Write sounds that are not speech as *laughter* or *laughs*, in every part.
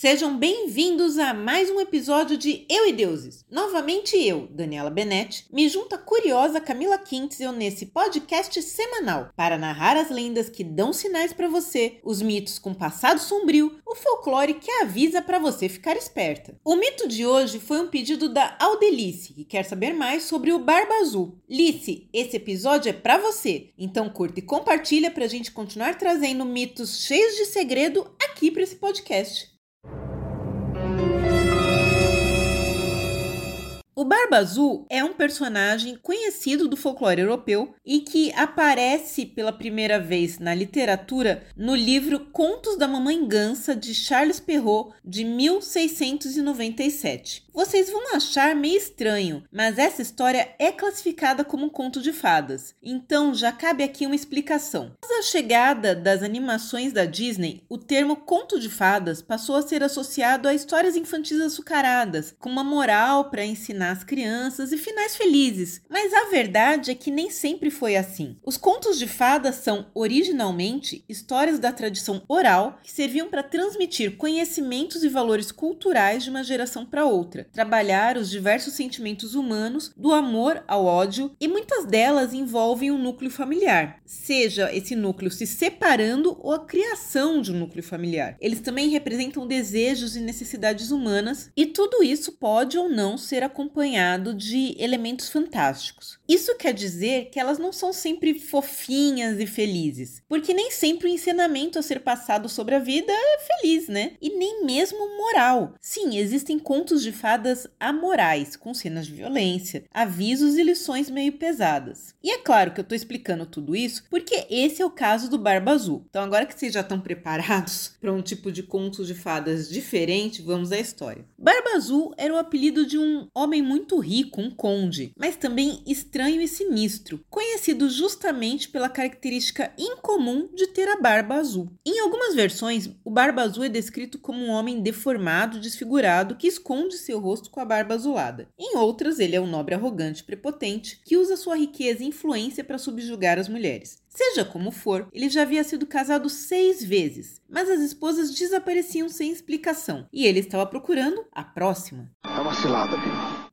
Sejam bem-vindos a mais um episódio de Eu e Deuses. Novamente eu, Daniela Benetti, me junto à curiosa Camila Quintzel nesse podcast semanal para narrar as lendas que dão sinais para você, os mitos com passado sombrio, o folclore que avisa para você ficar esperta. O mito de hoje foi um pedido da Aldelice, que quer saber mais sobre o Barba Azul. Lice, esse episódio é para você, então curta e compartilha para a gente continuar trazendo mitos cheios de segredo aqui para esse podcast. O Barba Azul é um personagem conhecido do folclore europeu e que aparece pela primeira vez na literatura no livro Contos da Mamãe Gansa de Charles Perrault de 1697. Vocês vão achar meio estranho, mas essa história é classificada como um conto de fadas, então já cabe aqui uma explicação. Após a chegada das animações da Disney, o termo conto de fadas passou a ser associado a histórias infantis açucaradas, com uma moral para ensinar as crianças e finais felizes. Mas a verdade é que nem sempre foi assim. Os contos de fadas são, originalmente, histórias da tradição oral que serviam para transmitir conhecimentos e valores culturais de uma geração para outra, trabalhar os diversos sentimentos humanos, do amor ao ódio, e muitas delas envolvem o um núcleo familiar, seja esse núcleo se separando ou a criação de um núcleo familiar. Eles também representam desejos e necessidades humanas, e tudo isso pode ou não ser acompanhado acompanhado de elementos fantásticos. Isso quer dizer que elas não são sempre fofinhas e felizes, porque nem sempre o ensinamento a ser passado sobre a vida é feliz, né? E nem mesmo moral. Sim, existem contos de fadas amorais, com cenas de violência, avisos e lições meio pesadas. E é claro que eu tô explicando tudo isso porque esse é o caso do Barba Azul. Então, agora que vocês já estão preparados *laughs* para um tipo de contos de fadas diferente, vamos à história. Barba Azul era o apelido de um homem muito rico, um conde, mas também estranho e sinistro, conhecido justamente pela característica incomum de ter a barba azul. Em algumas versões, o Barba Azul é descrito como um homem deformado, desfigurado, que esconde seu rosto com a barba azulada. Em outras, ele é um nobre arrogante, prepotente, que usa sua riqueza e influência para subjugar as mulheres. Seja como for, ele já havia sido casado seis vezes, mas as esposas desapareciam sem explicação e ele estava procurando a próxima. É uma cilada.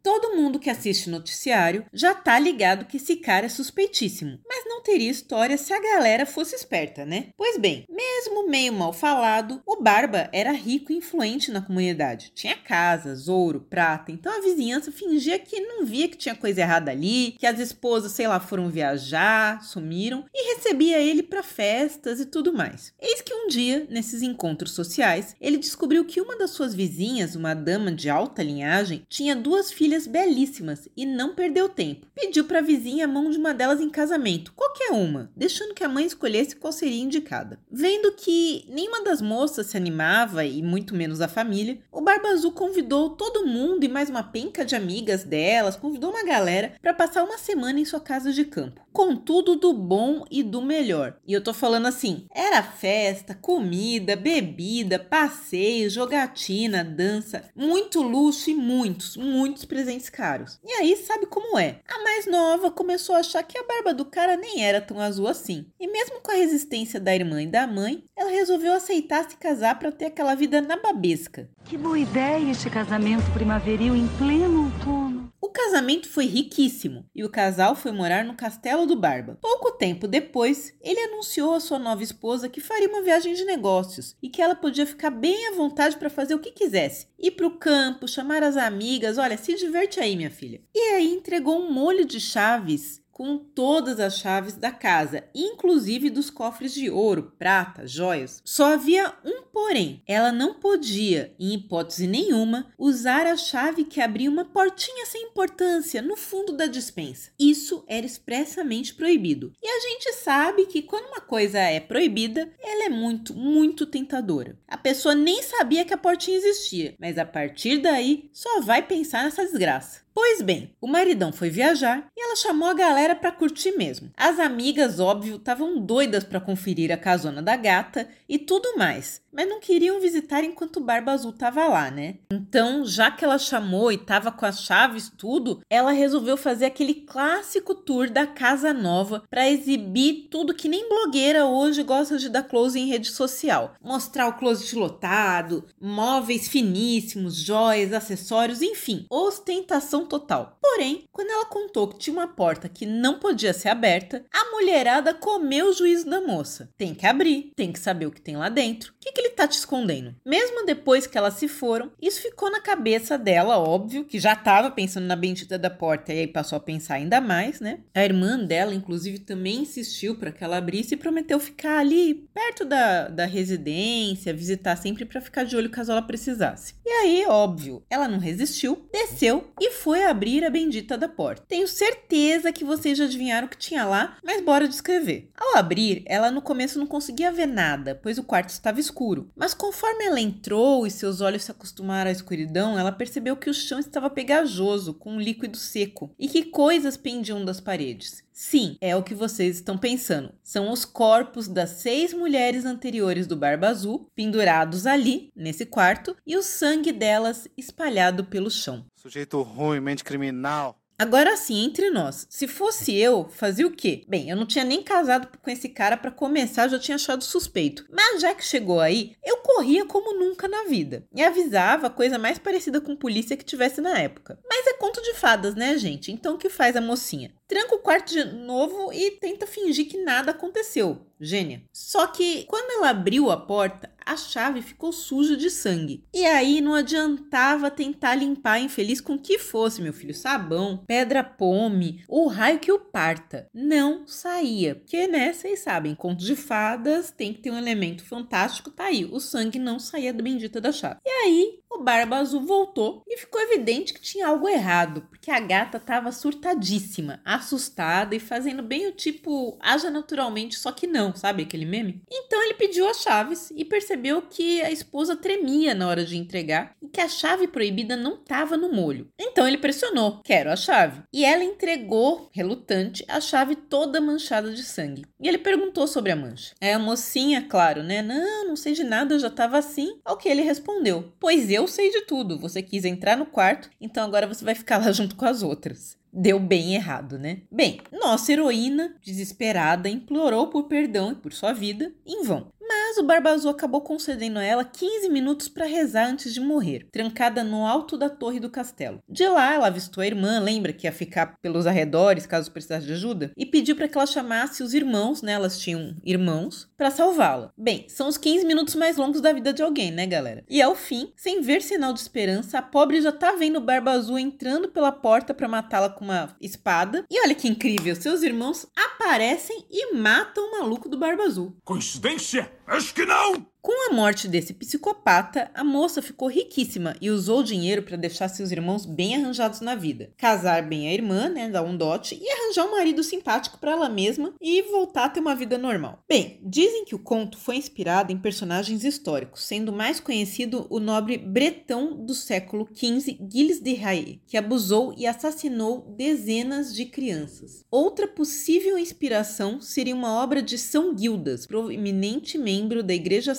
Todo mundo que assiste noticiário já tá ligado que esse cara é suspeitíssimo, mas não teria história se a galera fosse esperta, né? Pois bem, mesmo meio mal falado, o Barba era rico e influente na comunidade. Tinha casas, ouro, prata, então a vizinhança fingia que não via que tinha coisa errada ali, que as esposas, sei lá, foram viajar, sumiram e recebia ele para festas e tudo mais. Eis que um dia, nesses encontros sociais, ele descobriu que uma das suas vizinhas, uma dama de alta linhagem, tinha duas filhas belíssimas e não perdeu tempo. Pediu para a vizinha a mão de uma delas em casamento, qualquer uma, deixando que a mãe escolhesse qual seria indicada. Vendo que nenhuma das moças se animava e muito menos a família, o Barba Azul convidou todo mundo e mais uma penca de amigas delas, convidou uma galera para passar uma semana em sua casa de campo, com tudo do bom e do melhor. E eu tô falando assim, era festa, comida, bebida, passeio, jogatina, dança, muito luxo e muitos, muitos presentes caros. E aí, sabe como é? A mais nova começou a achar que a barba do cara nem era tão azul assim. E mesmo com a resistência da irmã e da mãe, ela resolveu aceitar se casar para ter aquela vida nababesca. Que boa ideia este casamento primaveril em pleno outono. O casamento foi riquíssimo e o casal foi morar no castelo do Barba. Pouco tempo depois, ele anunciou à sua nova esposa que faria uma viagem de negócios e que ela podia ficar bem à vontade para fazer o que quisesse. Ir para o campo, chamar as amigas, olha, se diverte aí, minha filha. E aí entregou um molho de chaves com todas as chaves da casa, inclusive dos cofres de ouro, prata, joias. Só havia um porém: ela não podia, em hipótese nenhuma, usar a chave que abria uma portinha sem importância no fundo da dispensa. Isso era expressamente proibido. E a gente sabe que quando uma coisa é proibida, ela é muito, muito tentadora. A pessoa nem sabia que a portinha existia, mas a partir daí só vai pensar nessa desgraça. Pois bem, o maridão foi viajar e ela chamou a galera para curtir mesmo. As amigas, óbvio, estavam doidas para conferir a casona da gata e tudo mais, mas não queriam visitar enquanto Barba Azul tava lá, né? Então, já que ela chamou e tava com as chaves tudo, ela resolveu fazer aquele clássico tour da casa nova para exibir tudo que nem blogueira hoje gosta de dar close em rede social. Mostrar o closet lotado, móveis finíssimos, joias, acessórios, enfim, ostentação total. Porém, quando ela contou que tinha uma porta que não podia ser aberta, a mulherada comeu o juízo da moça. Tem que abrir, tem que saber o que tem lá dentro. O que, que ele tá te escondendo? Mesmo depois que elas se foram, isso ficou na cabeça dela, óbvio, que já tava pensando na bendita da porta e aí passou a pensar ainda mais, né? A irmã dela, inclusive, também insistiu para que ela abrisse e prometeu ficar ali perto da, da residência, visitar sempre para ficar de olho caso ela precisasse. E aí, óbvio, ela não resistiu, desceu e foi abrir a bendita da porta. Tenho certeza que vocês já adivinharam o que tinha lá, mas bora descrever. Ao abrir, ela no começo não conseguia ver nada, pois o quarto estava escuro. Mas conforme ela entrou e seus olhos se acostumaram à escuridão, ela percebeu que o chão estava pegajoso, com um líquido seco, e que coisas pendiam das paredes. Sim, é o que vocês estão pensando. São os corpos das seis mulheres anteriores do Barba Azul pendurados ali, nesse quarto, e o sangue delas espalhado pelo chão. Sujeito ruim, mente criminal. Agora sim, entre nós, se fosse eu, fazia o quê? Bem, eu não tinha nem casado com esse cara para começar, já tinha achado suspeito. Mas já que chegou aí, eu corria como nunca na vida e avisava a coisa mais parecida com polícia que tivesse na época. Mas é conto de fadas, né, gente? Então o que faz a mocinha? Tranca o quarto de novo e tenta fingir que nada aconteceu. Gênia. Só que quando ela abriu a porta, a chave ficou suja de sangue. E aí não adiantava tentar limpar infeliz com o que fosse, meu filho, sabão, pedra pome, ou raio que o parta. Não saía. Porque, né, vocês sabem, contos de fadas tem que ter um elemento fantástico, tá aí. O sangue não saía da bendita da chave. E aí o Barba Azul voltou e ficou evidente que tinha algo errado, porque a gata estava surtadíssima, assustada e fazendo bem o tipo haja naturalmente, só que não, sabe aquele meme? Então ele pediu as chaves e percebeu que a esposa tremia na hora de entregar e que a chave proibida não estava no molho. Então ele pressionou: "Quero a chave". E ela entregou, relutante, a chave toda manchada de sangue. E ele perguntou sobre a mancha. É a mocinha, claro, né? Não, não sei de nada, eu já estava assim. Ao que ele respondeu: "Pois eu sei de tudo. Você quis entrar no quarto, então agora você vai ficar lá *laughs* junto com as outras. Deu bem errado, né? Bem, nossa heroína, desesperada, implorou por perdão e por sua vida em vão. Mas o Barba Azul acabou concedendo a ela 15 minutos para rezar antes de morrer, trancada no alto da torre do castelo. De lá, ela avistou a irmã, lembra que ia ficar pelos arredores caso precisasse de ajuda, e pediu para que ela chamasse os irmãos, né? Elas tinham irmãos, para salvá-la. Bem, são os 15 minutos mais longos da vida de alguém, né, galera? E ao fim, sem ver sinal de esperança, a pobre já tá vendo o Barba Azul entrando pela porta para matá-la com uma espada. E olha que incrível, seus irmãos aparecem e matam o maluco do Barba Azul. Coincidência? Acho que não! Com a morte desse psicopata, a moça ficou riquíssima e usou o dinheiro para deixar seus irmãos bem arranjados na vida. Casar bem a irmã, né, dar um dote e arranjar um marido simpático para ela mesma e voltar a ter uma vida normal. Bem, dizem que o conto foi inspirado em personagens históricos, sendo mais conhecido o nobre bretão do século XV, Gilles de Raie, que abusou e assassinou dezenas de crianças. Outra possível inspiração seria uma obra de São Gildas, proeminente membro da Igreja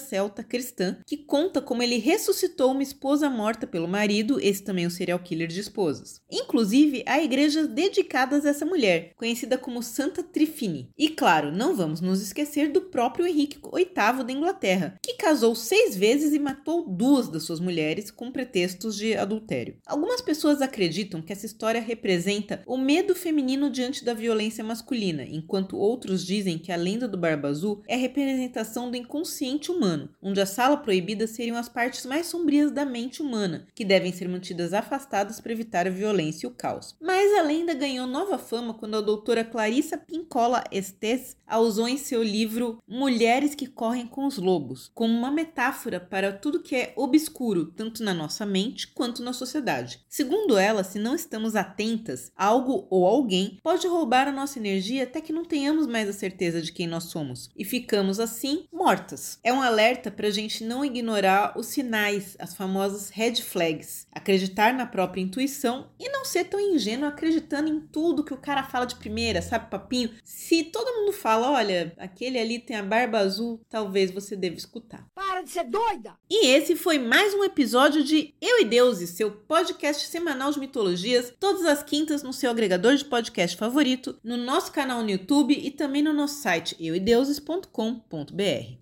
cristã, que conta como ele ressuscitou uma esposa morta pelo marido, esse também é um serial killer de esposas. Inclusive, há igrejas dedicadas a essa mulher, conhecida como Santa Trifini. E claro, não vamos nos esquecer do próprio Henrique VIII da Inglaterra, que casou seis vezes e matou duas das suas mulheres com pretextos de adultério. Algumas pessoas acreditam que essa história representa o medo feminino diante da violência masculina, enquanto outros dizem que a lenda do Barba Azul é representação do inconsciente humano, onde a sala proibida seriam as partes mais sombrias da mente humana, que devem ser mantidas afastadas para evitar a violência e o caos. Mas a lenda ganhou nova fama quando a doutora Clarissa Pincola Estes a usou em seu livro Mulheres que Correm com os Lobos, como uma metáfora para tudo que é obscuro, tanto na nossa mente quanto na sociedade. Segundo ela, se não estamos atentas, algo ou alguém pode roubar a nossa energia até que não tenhamos mais a certeza de quem nós somos e ficamos assim mortas. É um alerta alerta para a gente não ignorar os sinais, as famosas red flags. Acreditar na própria intuição e não ser tão ingênuo acreditando em tudo que o cara fala de primeira, sabe, papinho? Se todo mundo fala, olha, aquele ali tem a barba azul, talvez você deva escutar. De ser doida! E esse foi mais um episódio de Eu e Deuses, seu podcast semanal de mitologias, todas as quintas no seu agregador de podcast favorito, no nosso canal no YouTube e também no nosso site euideuses.com.br.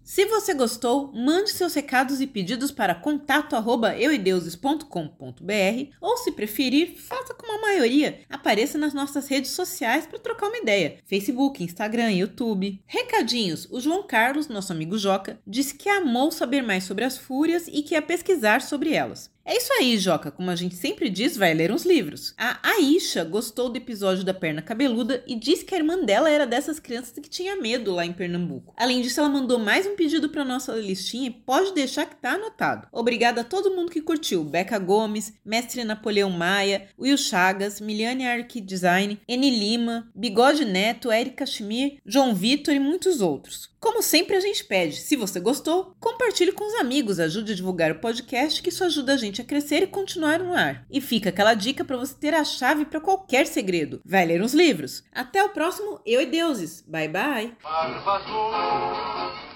Se você gostou, mande seus recados e pedidos para contato@euideuses.com.br ou se preferir, faça como a maioria, apareça nas nossas redes sociais para trocar uma ideia: Facebook, Instagram, YouTube. Recadinhos: o João Carlos, nosso amigo Joca, disse que amou saber mais sobre as fúrias e que ia pesquisar sobre elas. É isso aí, Joca. Como a gente sempre diz, vai ler uns livros. A Aisha gostou do episódio da perna cabeluda e disse que a irmã dela era dessas crianças que tinha medo lá em Pernambuco. Além disso, ela mandou mais um pedido para nossa listinha e pode deixar que tá anotado. Obrigada a todo mundo que curtiu. Beca Gomes, Mestre Napoleão Maia, Will Chagas, Miliane Arc Design, Eni Lima, Bigode Neto, Erika Schmir, João Vitor e muitos outros. Como sempre, a gente pede, se você gostou, compartilhe com os amigos, ajude a divulgar o podcast, que isso ajuda a gente gente a crescer e continuar no ar. E fica aquela dica para você ter a chave para qualquer segredo. Vai ler uns livros. Até o próximo Eu e Deuses. Bye bye.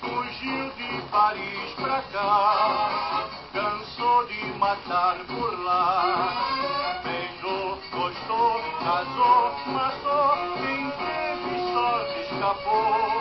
Fugiu de Paris pra cá, cansou de matar por lá. Beijou, gostou, casou, matou, escapou.